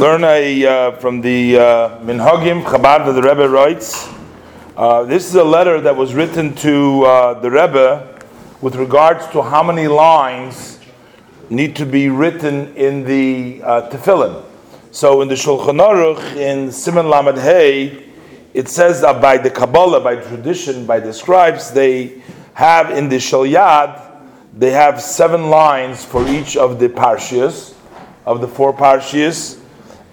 Learn a, uh, from the uh, Minhagim Chabad that the Rebbe writes. Uh, this is a letter that was written to uh, the Rebbe with regards to how many lines need to be written in the uh, Tefillin. So in the Shulchan Aruch in Siman Lamed Hey, it says that by the Kabbalah, by tradition, by the scribes, they have in the Shel Yad, they have seven lines for each of the parshias, of the four parshias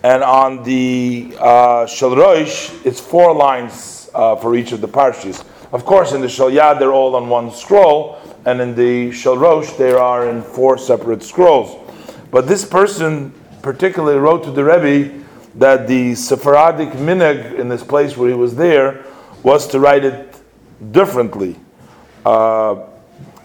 and on the uh, Shel Rosh, it's four lines uh, for each of the parshas. Of course, in the Shel Yad, they're all on one scroll, and in the Shel Rosh, they are in four separate scrolls. But this person particularly wrote to the Rebbe that the Sephardic minhag in this place where he was there was to write it differently. Uh,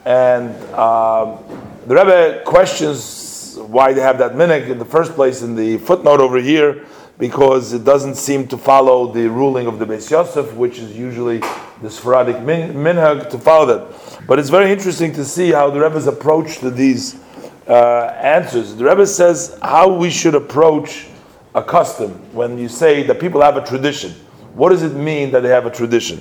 and uh, the Rebbe questions why they have that minhag in the first place in the footnote over here, because it doesn't seem to follow the ruling of the Beis Yosef, which is usually the Sephardic min- minhag to follow that. But it's very interesting to see how the Rebbe's approach to these uh, answers. The Rebbe says how we should approach a custom when you say that people have a tradition. What does it mean that they have a tradition?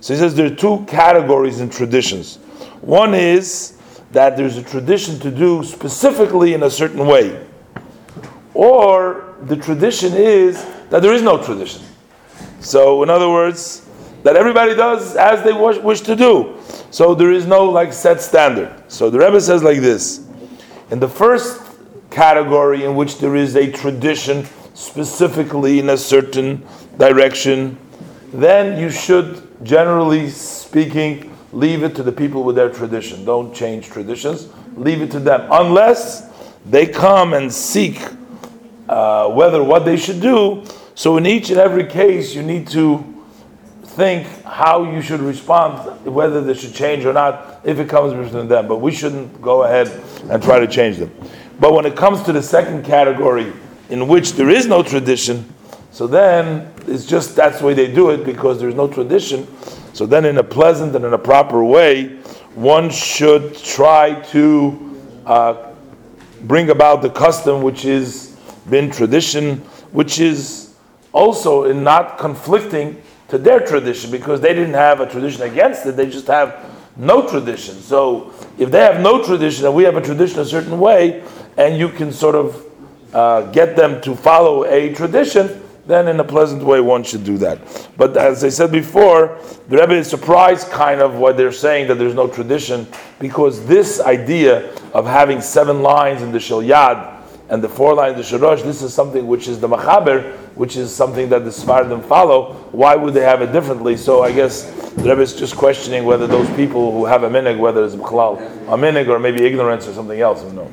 So he says there are two categories in traditions. One is that there's a tradition to do specifically in a certain way. Or the tradition is that there is no tradition. So, in other words, that everybody does as they wish, wish to do. So there is no like set standard. So the Rebbe says like this: in the first category in which there is a tradition specifically in a certain direction, then you should, generally speaking, leave it to the people with their tradition. Don't change traditions. Leave it to them. Unless they come and seek uh, whether what they should do. So, in each and every case, you need to think how you should respond, whether they should change or not, if it comes from them. But we shouldn't go ahead and try to change them. But when it comes to the second category, in which there is no tradition, so then it's just that's the way they do it because there's no tradition. So then, in a pleasant and in a proper way, one should try to uh, bring about the custom which is been tradition, which is also in not conflicting to their tradition because they didn't have a tradition against it, they just have no tradition. So if they have no tradition and we have a tradition a certain way, and you can sort of uh, get them to follow a tradition, then in a pleasant way one should do that. But as I said before, the Rebbe is surprised kind of what they're saying that there's no tradition, because this idea of having seven lines in the Shel Yad and the four lines in the Shel Rosh, this is something which is the Machaber, which is something that the Sephardim follow. Why would they have it differently? So I guess the Rebbe is just questioning whether those people who have a minig, whether it's a minig or maybe ignorance or something else, I don't know.